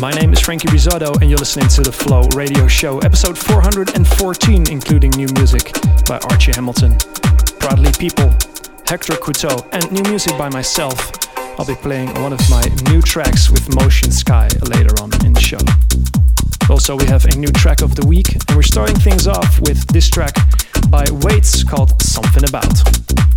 My name is Franky Rizardo, and you're listening to the Flow Radio Show, episode 414, including new music by Archie Hamilton, Proudly People, Hector Couto, and new music by myself. I'll be playing one of my new tracks with Motion Sky later on in the show. Also, we have a new track of the week, and we're starting things off with this track by Waits called Something About.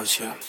Yeah. you.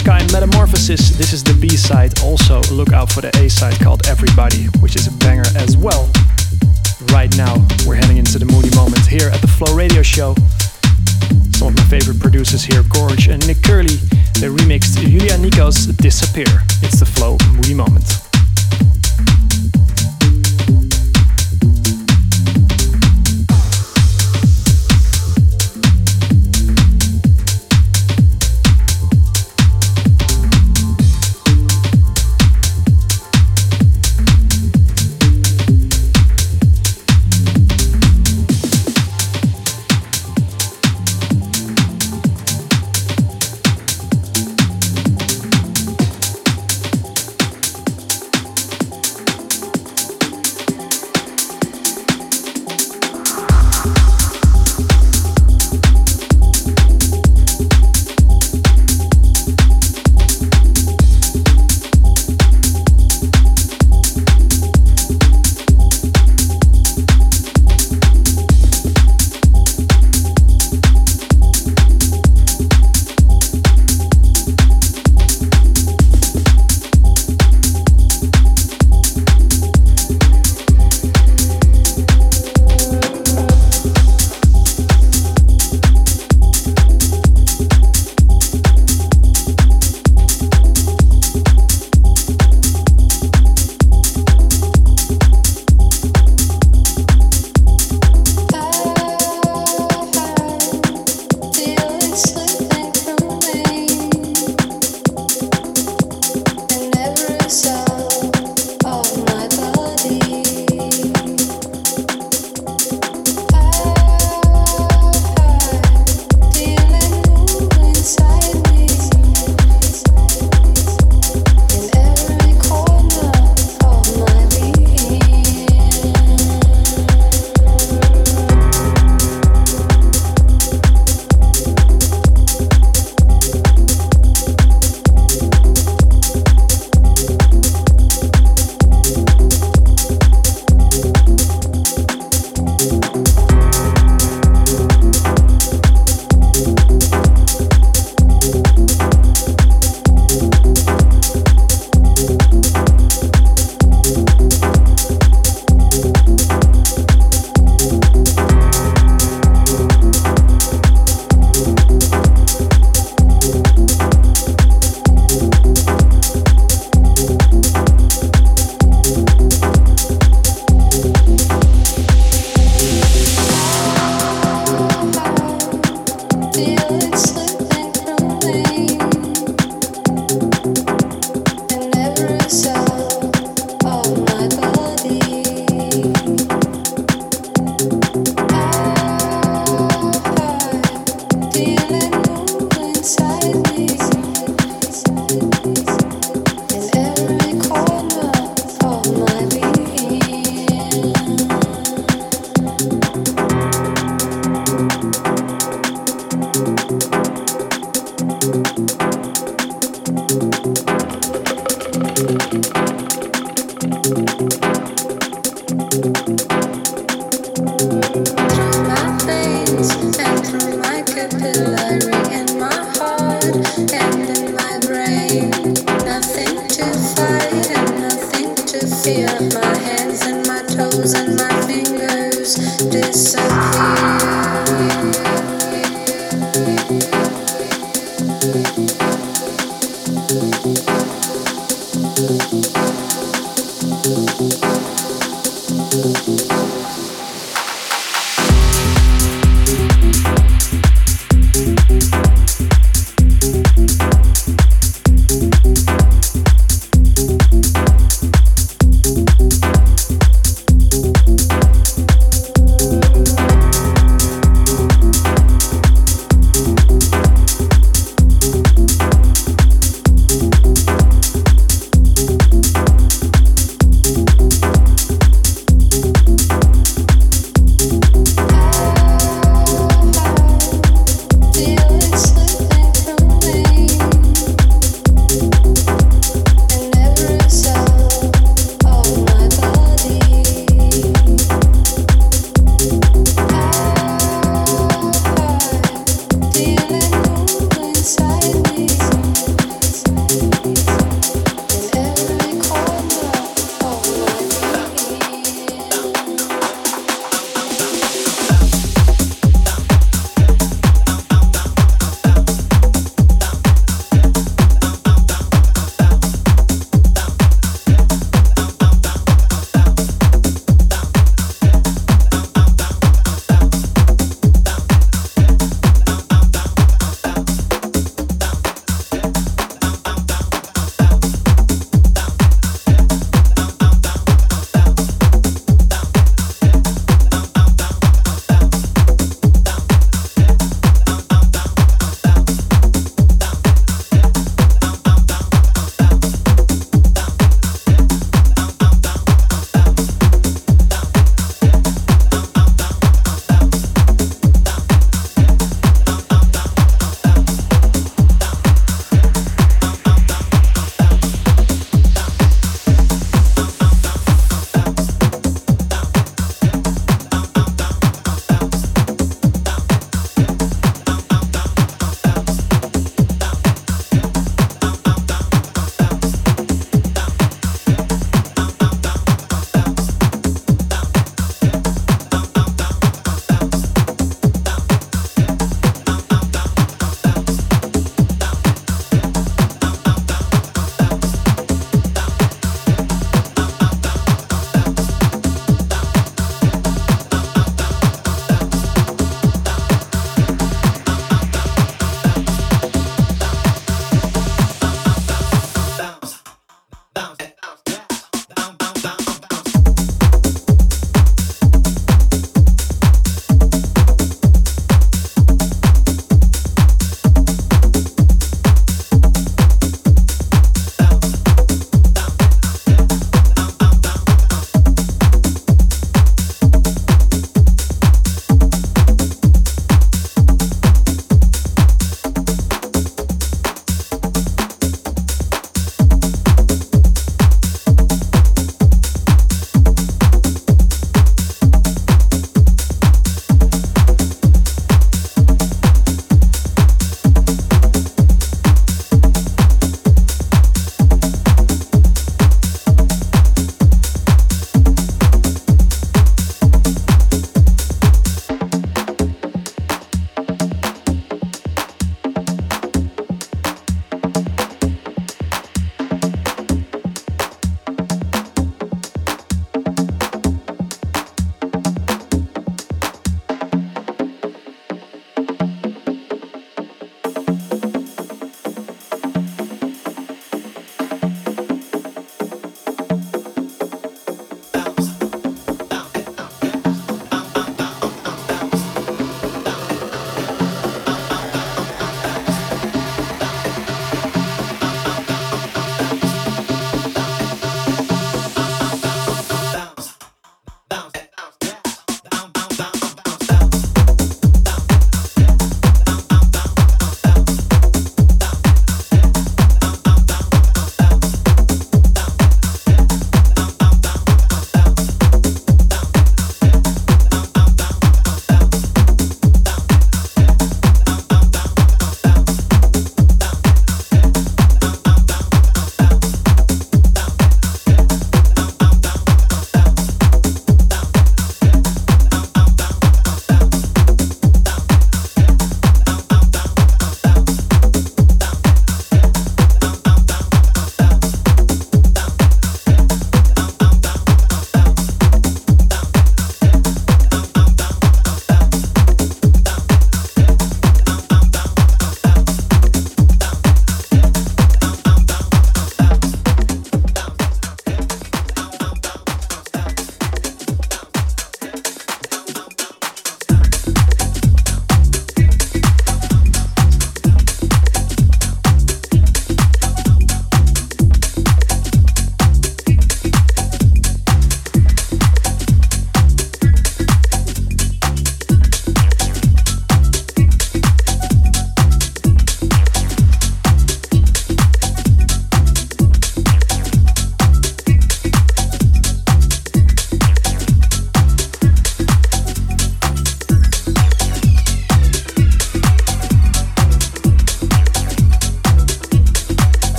Sky Metamorphosis. This is the B side. Also, look out for the A side called Everybody, which is a banger as well. Right now, we're heading into the moody moment here at the Flow Radio Show. Some of my favorite producers here, Gorge and Nick Curly, they remixed Julia Nikos' Disappear. It's the Flow Moody Moment.